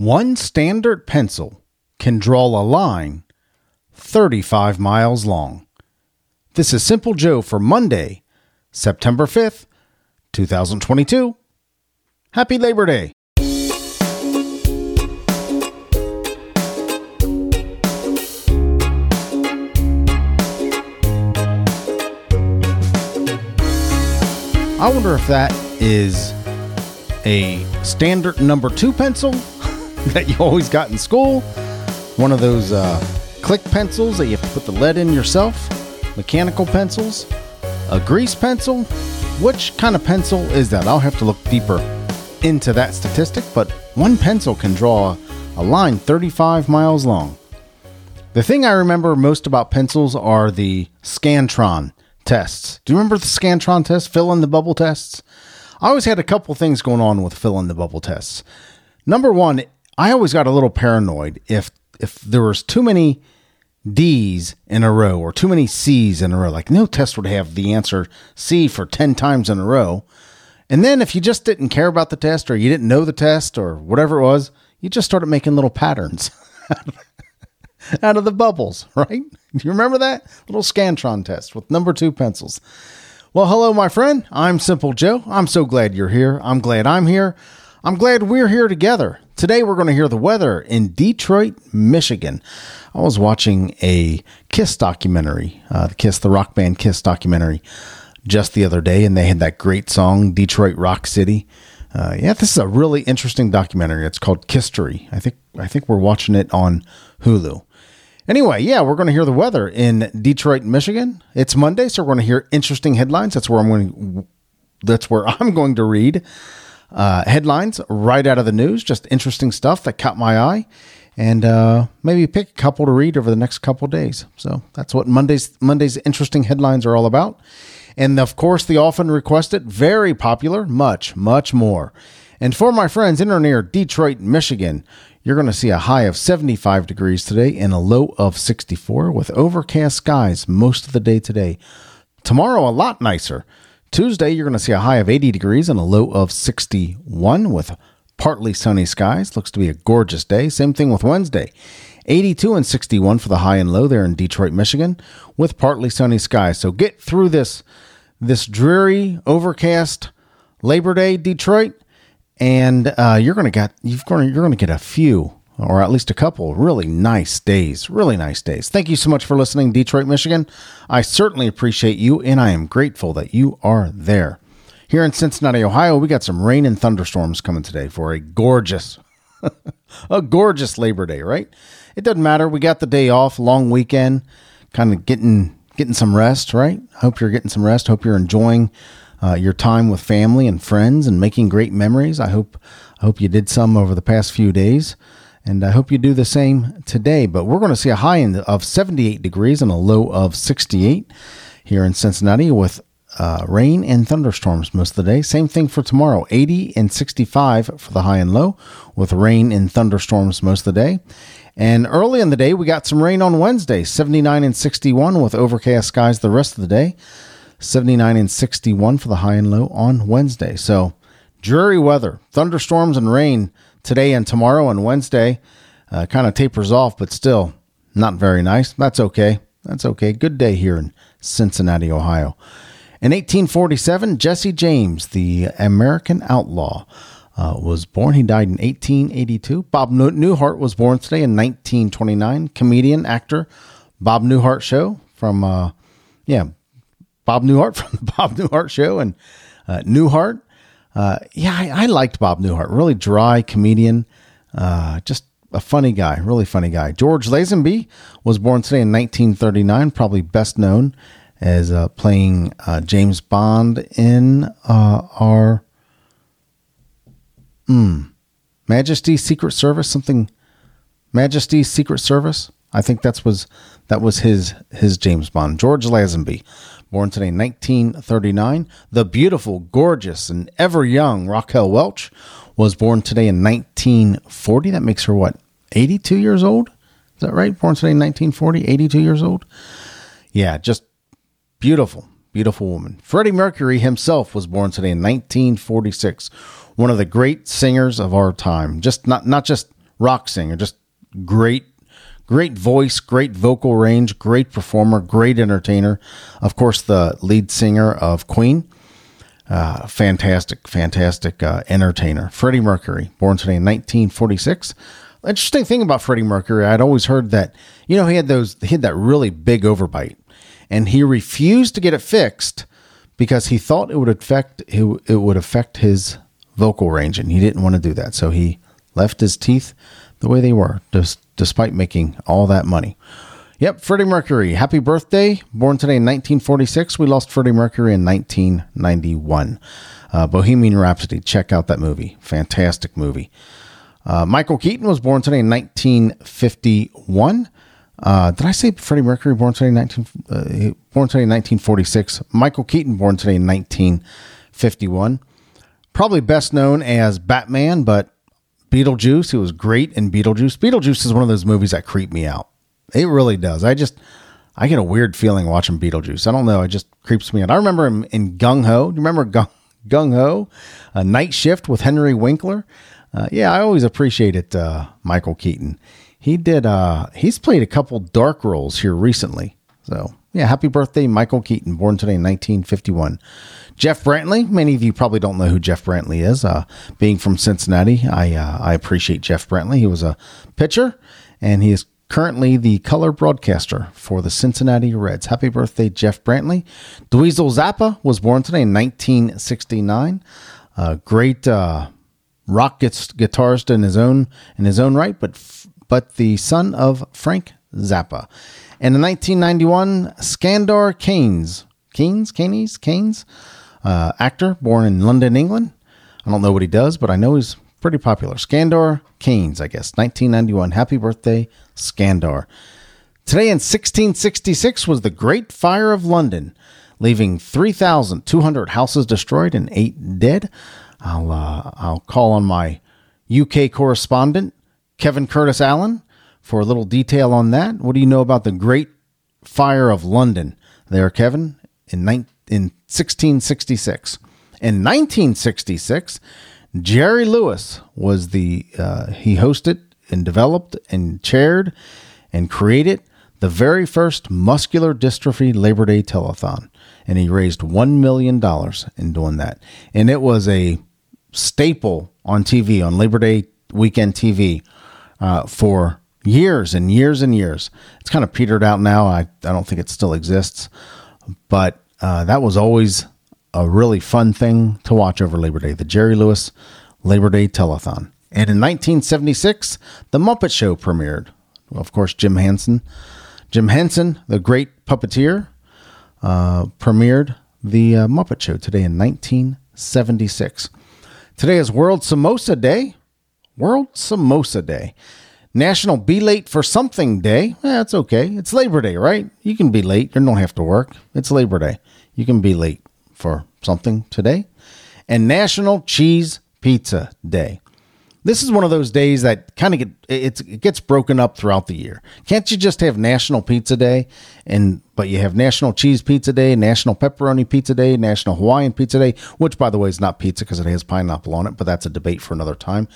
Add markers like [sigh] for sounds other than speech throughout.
One standard pencil can draw a line 35 miles long. This is Simple Joe for Monday, September 5th, 2022. Happy Labor Day. I wonder if that is a standard number two pencil [laughs] that you always got in school. One of those uh, click pencils that you have to put the lead in yourself. Mechanical pencils. A grease pencil. Which kind of pencil is that? I'll have to look deeper into that statistic, but one pencil can draw a line 35 miles long. The thing I remember most about pencils are the Scantron tests. Do you remember the Scantron test, fill in the bubble tests? I always had a couple things going on with fill in the bubble tests. Number one, I always got a little paranoid if if there was too many D's in a row or too many C's in a row. Like no test would have the answer C for 10 times in a row. And then if you just didn't care about the test or you didn't know the test or whatever it was, you just started making little patterns [laughs] out of the bubbles, [laughs] right? Do you remember that? Little Scantron test with number two pencils. Well, hello, my friend. I'm Simple Joe. I'm so glad you're here. I'm glad I'm here. I'm glad we're here together. Today, we're going to hear the weather in Detroit, Michigan. I was watching a Kiss documentary, uh, the Kiss, the rock band Kiss documentary, just the other day, and they had that great song, Detroit Rock City. Uh, yeah, this is a really interesting documentary. It's called KISStory. I think I think we're watching it on Hulu. Anyway, yeah, we're going to hear the weather in Detroit, Michigan. It's Monday, so we're going to hear interesting headlines. That's where I'm going. That's where [laughs] I'm going to read uh, headlines right out of the news. Just interesting stuff that caught my eye, and uh, maybe pick a couple to read over the next couple days. So that's what Monday's Monday's interesting headlines are all about. And of course, the often requested, very popular, much, much more. And for my friends in or near Detroit, Michigan, you're going to see a high of 75 degrees today and a low of 64 with overcast skies most of the day today. Tomorrow, a lot nicer. Tuesday, you're going to see a high of 80 degrees and a low of 61 with partly sunny skies. Looks to be a gorgeous day. Same thing with Wednesday. 82 and 61 for the high and low there in Detroit, Michigan, with partly sunny skies. So get through this this dreary, overcast Labor Day, Detroit, and uh, you're gonna get you've gonna you're gonna get a few or at least a couple really nice days, really nice days. Thank you so much for listening, Detroit, Michigan. I certainly appreciate you, and I am grateful that you are there. Here in Cincinnati, Ohio, we got some rain and thunderstorms coming today for a gorgeous, [laughs] a gorgeous Labor Day, right? It doesn't matter. We got the day off, long weekend, kind of getting getting some rest, right? Hope you're getting some rest. Hope you're enjoying uh, your time with family and friends and making great memories. I hope I hope you did some over the past few days, and I hope you do the same today. But we're going to see a high of 78 degrees and a low of 68 here in Cincinnati with uh, rain and thunderstorms most of the day. Same thing for tomorrow 80 and 65 for the high and low, with rain and thunderstorms most of the day. And early in the day, we got some rain on Wednesday 79 and 61 with overcast skies the rest of the day. 79 and 61 for the high and low on Wednesday. So, dreary weather, thunderstorms and rain today and tomorrow and Wednesday. Uh, kind of tapers off, but still not very nice. That's okay. That's okay. Good day here in Cincinnati, Ohio. In 1847, Jesse James, the American outlaw, uh, was born. He died in 1882. Bob Newhart was born today in 1929. Comedian, actor, Bob Newhart Show from, uh, yeah, Bob Newhart [laughs] from the Bob Newhart Show and uh, Newhart. Uh, yeah, I, I, liked Bob Newhart. Really dry comedian, uh, just a funny guy, really funny guy. George Lazenby was born today in 1939, probably best known as uh, playing uh, James Bond in uh, our mm, Majesty's Secret Service, something Majesty's Secret Service. I think that's was that was his his James Bond. George Lazenby, born today, 1939. The beautiful, gorgeous, and ever young Raquel Welch was born today in 1940. That makes her what 82 years old. Is that right? Born today in 1940, 82 years old. Yeah, just Beautiful, beautiful woman. Freddie Mercury himself was born today in 1946. One of the great singers of our time. Just not not just rock singer, just great, great voice, great vocal range, great performer, great entertainer. Of course, the lead singer of Queen. Uh, fantastic, fantastic uh, entertainer. Freddie Mercury, born today in 1946. Interesting thing about Freddie Mercury, I'd always heard that you know he had those he had that really big overbite, and he refused to get it fixed because he thought it would affect it would affect his vocal range, and he didn't want to do that. So he left his teeth the way they were, just despite making all that money. Yep, Freddie Mercury. Happy birthday. Born today in 1946. We lost Freddie Mercury in 1991. Uh, Bohemian Rhapsody. Check out that movie. Fantastic movie. Uh, Michael Keaton was born today in 1951. Uh, did I say Freddie Mercury born today 19, uh, born today in 1946? Michael Keaton born today in 1951. Probably best known as Batman, but Beetlejuice. He was great in Beetlejuice. Beetlejuice is one of those movies that creep me out. It really does. I just I get a weird feeling watching Beetlejuice. I don't know. It just creeps me out. I remember him in Gung Ho. Do you remember Gung, Gung Ho? A Night Shift with Henry Winkler. Uh, yeah, I always appreciated uh, Michael Keaton. He did. Uh, he's played a couple dark roles here recently. So yeah, happy birthday, Michael Keaton, born today in 1951. Jeff Brantley. Many of you probably don't know who Jeff Brantley is. Uh, being from Cincinnati, I uh, I appreciate Jeff Brantley. He was a pitcher, and he is currently the color broadcaster for the Cincinnati Reds. Happy birthday, Jeff Brantley. Dweezil Zappa was born today in 1969. Uh, great uh, rock guitarist in his own in his own right, but but the son of Frank Zappa. And in 1991, Skandar Keynes, Keynes, Keynes, Keynes, uh, actor born in London, England. I don't know what he does, but I know he's pretty popular. Skandar Keynes, I guess. 1991. Happy birthday, Skandar. Today in 1666 was the Great Fire of London, leaving 3,200 houses destroyed and eight dead. I'll uh, I'll call on my UK correspondent Kevin Curtis Allen for a little detail on that. What do you know about the Great Fire of London? There, Kevin, in in 1666. In 1966, Jerry Lewis was the uh, he hosted and developed and chaired and created the very first muscular dystrophy Labor Day telethon, and he raised one million dollars in doing that. And it was a staple on TV on Labor Day weekend TV uh, for years and years and years. It's kind of petered out now. I I don't think it still exists, but uh, that was always a really fun thing to watch over Labor Day, the Jerry Lewis Labor Day Telethon. And in 1976, The Muppet Show premiered. Of course, Jim Henson. Jim Henson, the great puppeteer, uh, premiered The uh, Muppet Show today in 1976. Today is World Samosa Day. World Samosa Day. National Be Late for Something Day. Eh, that's it's okay. It's Labor Day, right? You can be late. You don't have to work. It's Labor Day. You can be late for something today. And National Cheese Pizza Day. This is one of those days that kind of get it gets broken up throughout the year. Can't you just have National Pizza Day and but you have National Cheese Pizza Day, National Pepperoni Pizza Day, National Hawaiian Pizza Day, which by the way is not pizza because it has pineapple on it, but that's a debate for another time.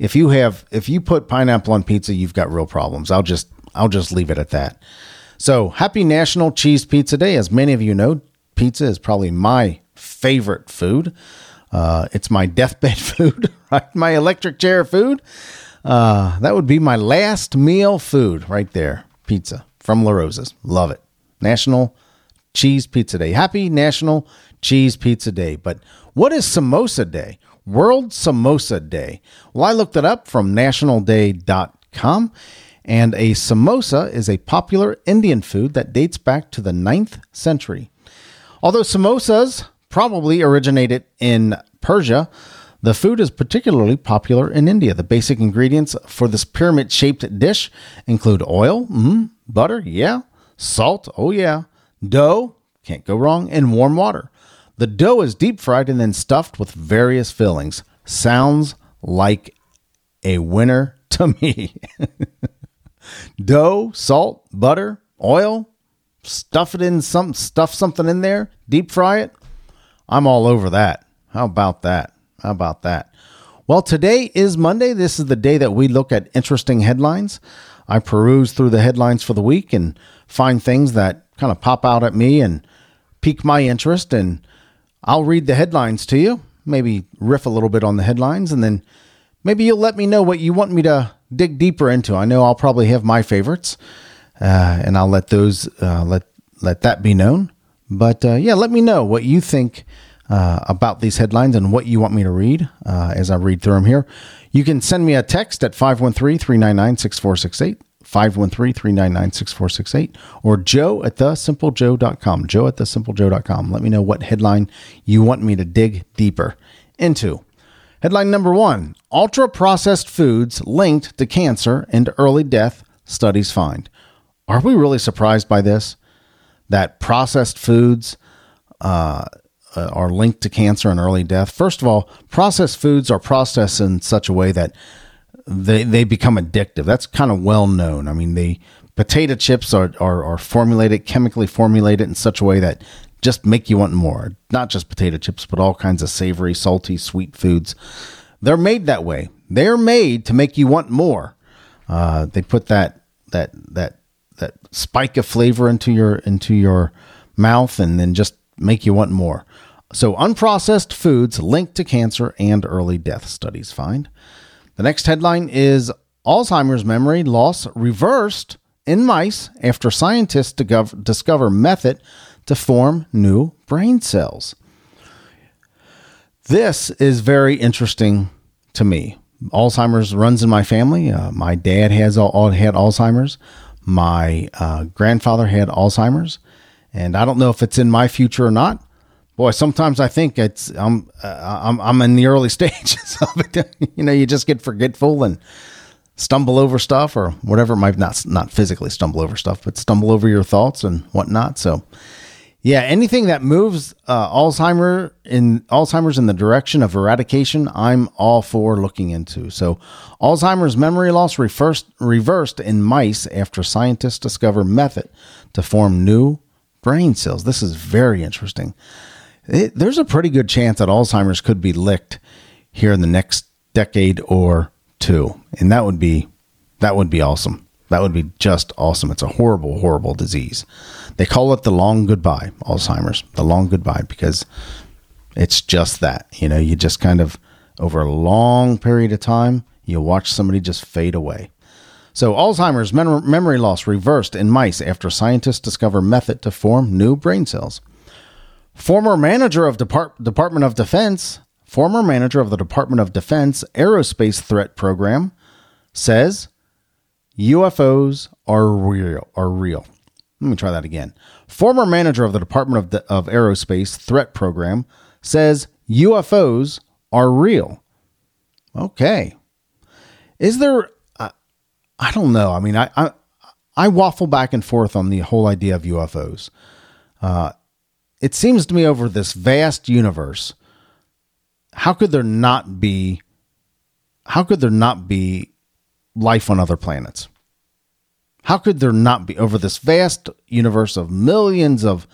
If you have if you put pineapple on pizza, you've got real problems. I'll just I'll just leave it at that. So, happy National Cheese Pizza Day. As many of you know, pizza is probably my favorite food. Uh, it's my deathbed [laughs] food? My electric chair food. Uh, that would be my last meal food right there. Pizza from La Rosa's. Love it. National Cheese Pizza Day. Happy National Cheese Pizza Day. But what is Samosa Day? World Samosa Day. Well, I looked it up from nationalday.com. And a samosa is a popular Indian food that dates back to the 9th century. Although samosas probably originated in Persia. The food is particularly popular in India. The basic ingredients for this pyramid shaped dish include oil, mm, butter, yeah, salt, oh yeah, dough, can't go wrong, and warm water. The dough is deep fried and then stuffed with various fillings. Sounds like a winner [laughs] to me. dough, salt, butter, oil, stuff it in some stuff something in there, deep fry it. I'm all over that. How about that? How about that? Well, today is Monday. This is the day that we look at interesting headlines. I peruse through the headlines for the week and find things that kind of pop out at me and pique my interest. And I'll read the headlines to you, maybe riff a little bit on the headlines, and then maybe you'll let me know what you want me to dig deeper into. I know I'll probably have my favorites, uh, and I'll let those uh, let let that be known. But uh, yeah, let me know what you think uh, about these headlines and what you want me to read uh, as I read through them here. You can send me a text at 513 399 6468. 513 399 6468 or joe at thesimplejoe.com. Joe at thesimplejoe.com. Let me know what headline you want me to dig deeper into. Headline number one Ultra processed foods linked to cancer and early death, studies find. Are we really surprised by this? That processed foods uh, uh, are linked to cancer and early death. First of all, processed foods are processed in such a way that they they become addictive. That's kind of well known. I mean, the potato chips are, are are formulated chemically formulated in such a way that just make you want more. Not just potato chips, but all kinds of savory, salty, sweet foods. They're made that way. They're made to make you want more. Uh, they put that that that that spike of flavor into your into your mouth and then just make you want more. So, unprocessed foods linked to cancer and early death studies find. The next headline is Alzheimer's memory loss reversed in mice after scientists discover method to form new brain cells. This is very interesting to me. Alzheimer's runs in my family. Uh, my dad has all, had Alzheimer's. My uh, grandfather had Alzheimer's, and I don't know if it's in my future or not boy, sometimes I think it's I'm uh, I'm I'm in the early [laughs] stages of it. [laughs] you know, you just get forgetful and stumble over stuff or whatever. It might not not physically stumble over stuff, but stumble over your thoughts and whatnot. So, yeah, anything that moves uh, Alzheimer in Alzheimer's in the direction of eradication, I'm all for looking into. So, Alzheimer's memory loss reversed reversed in mice after scientists discover method to form new brain cells. This is very interesting it, there's a pretty good chance that Alzheimer's could be licked here in the next decade or two, and that would be that would be awesome. That would be just awesome. It's a horrible, horrible disease. They call it the long goodbye, Alzheimer's, the long goodbye, because it's just that. You know, you just kind of over a long period of time, you watch somebody just fade away. So, Alzheimer's mem- memory loss reversed in mice after scientists discover method to form new brain cells. Former manager of Depart- Department of Defense, former manager of the Department of Defense Aerospace Threat Program says UFOs are real. Are real. Let me try that again. Former manager of the Department of, of Aerospace Threat Program says UFOs are real. Okay. Is there? I don't know. I mean, I, I I waffle back and forth on the whole idea of UFOs. Uh, it seems to me over this vast universe, how could there not be how could there not be life on other planets? How could there not be over this vast universe of millions of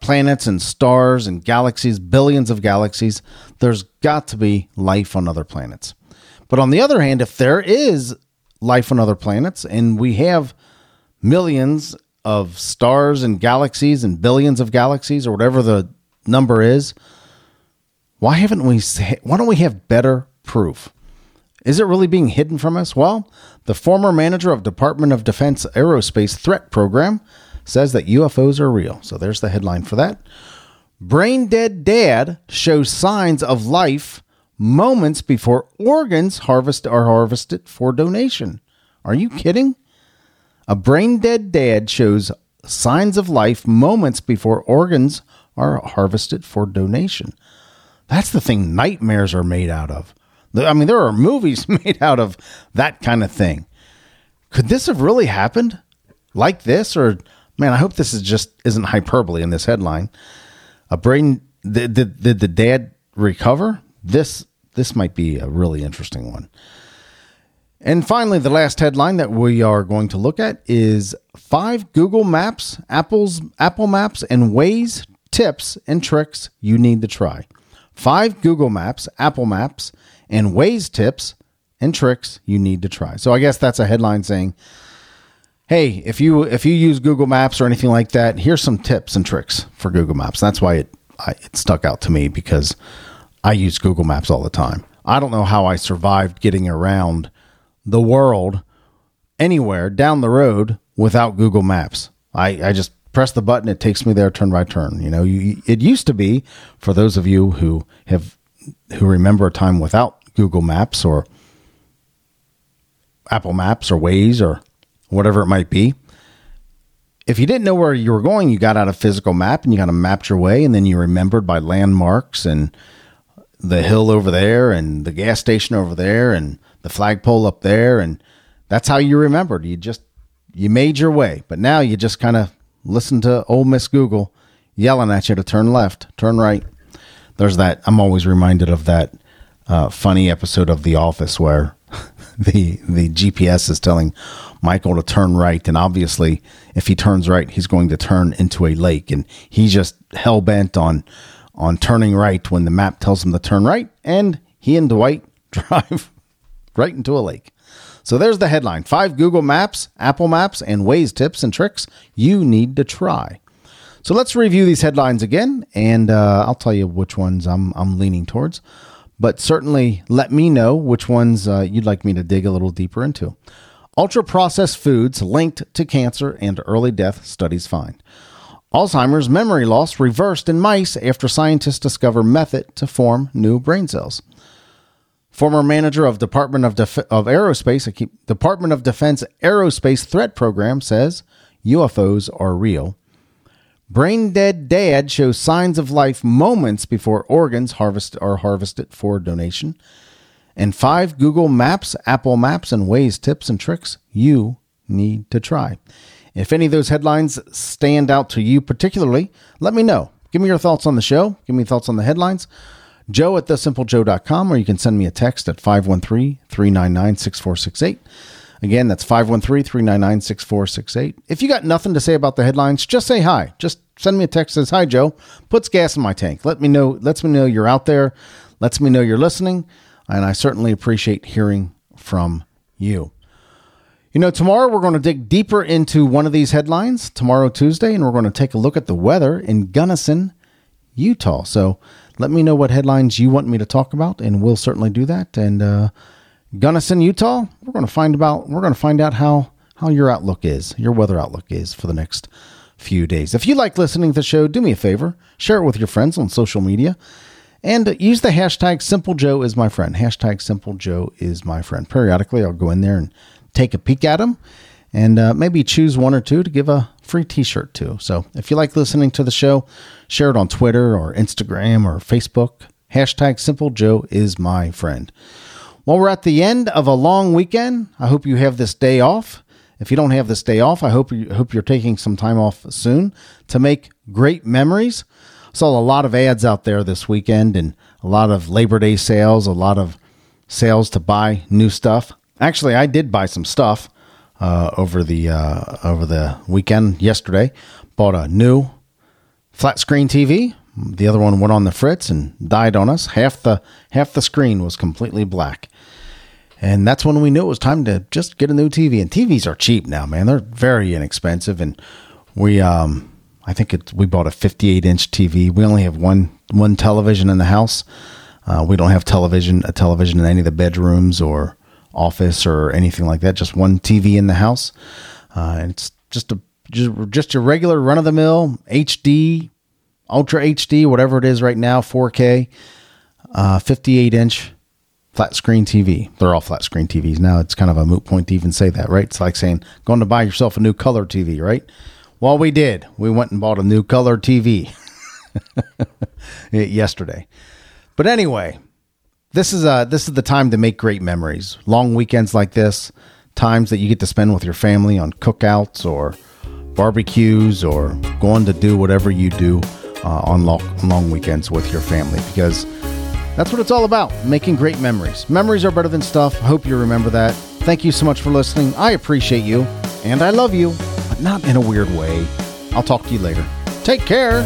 planets and stars and galaxies, billions of galaxies, there's got to be life on other planets. But on the other hand, if there is life on other planets and we have millions of stars and galaxies and billions of galaxies or whatever the number is, why haven't we why don't we have better proof? Is it really being hidden from us? Well, the former manager of Department of Defense Aerospace Threat Program says that UFOs are real. So there's the headline for that. Brain dead dad shows signs of life moments before organs harvest are harvested for donation. Are you kidding? A brain dead dad shows signs of life moments before organs are harvested for donation. That's the thing nightmares are made out of. I mean, there are movies [laughs] made out of that kind of thing. Could this have really happened like this? Or, man, I hope this is just isn't hyperbole in this headline. A brain, did, did, did the dad recover? This, this might be a really interesting one. And finally, the last headline that we are going to look at is five Google Maps, Apple's Apple Maps, and Waze tips and tricks you need to try. Five Google Maps, Apple Maps, and Waze tips and tricks you need to try. So I guess that's a headline saying, "Hey, if you if you use Google Maps or anything like that, here's some tips and tricks for Google Maps." That's why it I, it stuck out to me because I use Google Maps all the time. I don't know how I survived getting around the world anywhere down the road without Google Maps. I, I just press the button, it takes me there turn by turn. You know, you, it used to be for those of you who have who remember a time without Google Maps or Apple Maps or Waze or whatever it might be. If you didn't know where you were going, you got out a physical map and you kind of mapped your way, and then you remembered by landmarks and the hill over there and the gas station over there and the flagpole up there, and that's how you remembered. You just you made your way, but now you just kind of listen to old Miss Google yelling at you to turn left, turn right. There's that. I'm always reminded of that uh, funny episode of The Office where [laughs] the the GPS is telling Michael to turn right, and obviously, if he turns right, he's going to turn into a lake, and he's just hell bent on on turning right when the map tells him to turn right, and he and Dwight [laughs] drive right into a lake. So there's the headline: five Google Maps, Apple Maps, and Waze tips and tricks you need to try. So let's review these headlines again, and uh, I'll tell you which ones I'm I'm leaning towards but certainly let me know which ones uh, you'd like me to dig a little deeper into. Ultra processed foods linked to cancer and early death studies find. Alzheimer's memory loss reversed in mice after scientists discover method to form new brain cells. Former manager of Department of, Def- of Aerospace, keep, Department of Defense Aerospace Threat Program says UFOs are real. Brain dead dad shows signs of life moments before organs harvest are harvested for donation. And five Google Maps, Apple Maps, and Waze tips and tricks you need to try. If any of those headlines stand out to you particularly, let me know. Give me your thoughts on the show. Give me thoughts on the headlines. Joe at thesimplejoe.com, or you can send me a text at 513 399 6468. Again, that's 513 399 6468. If you got nothing to say about the headlines, just say hi. Just send me a text that says, Hi, Joe. Puts gas in my tank. Let me know, lets me know you're out there. Lets me know you're listening. And I certainly appreciate hearing from you. You know, tomorrow we're going to dig deeper into one of these headlines, tomorrow, Tuesday, and we're going to take a look at the weather in Gunnison, Utah. So let me know what headlines you want me to talk about, and we'll certainly do that. And, uh, Gunnison, Utah. We're going to find about we're going to find out how how your outlook is, your weather outlook is for the next few days. If you like listening to the show, do me a favor, share it with your friends on social media, and use the hashtag Simple Joe is my friend. Hashtag Simple Joe is my friend. Periodically, I'll go in there and take a peek at them, and uh, maybe choose one or two to give a free T-shirt to. So if you like listening to the show, share it on Twitter or Instagram or Facebook. Hashtag Simple Joe is my friend. Well, we're at the end of a long weekend. I hope you have this day off. If you don't have this day off, I hope you hope you're taking some time off soon to make great memories. Saw a lot of ads out there this weekend and a lot of Labor Day sales, a lot of sales to buy new stuff. Actually, I did buy some stuff uh, over the uh, over the weekend yesterday. Bought a new flat screen TV. The other one went on the fritz and died on us. Half the half the screen was completely black. And that's when we knew it was time to just get a new TV. And TVs are cheap now, man. They're very inexpensive. And we, um, I think it, we bought a 58 inch TV. We only have one one television in the house. Uh, we don't have television a television in any of the bedrooms or office or anything like that. Just one TV in the house. Uh, and it's just a just, just a regular run of the mill HD, Ultra HD, whatever it is right now, 4K, uh, 58 inch flat screen TV. They're all flat screen TVs now. It's kind of a moot point to even say that, right? It's like saying going to buy yourself a new color TV, right? Well, we did. We went and bought a new color TV [laughs] yesterday. But anyway, this is uh this is the time to make great memories. Long weekends like this, times that you get to spend with your family on cookouts or barbecues or going to do whatever you do uh, on long, long weekends with your family because that's what it's all about making great memories. Memories are better than stuff. Hope you remember that. Thank you so much for listening. I appreciate you, and I love you, but not in a weird way. I'll talk to you later. Take care.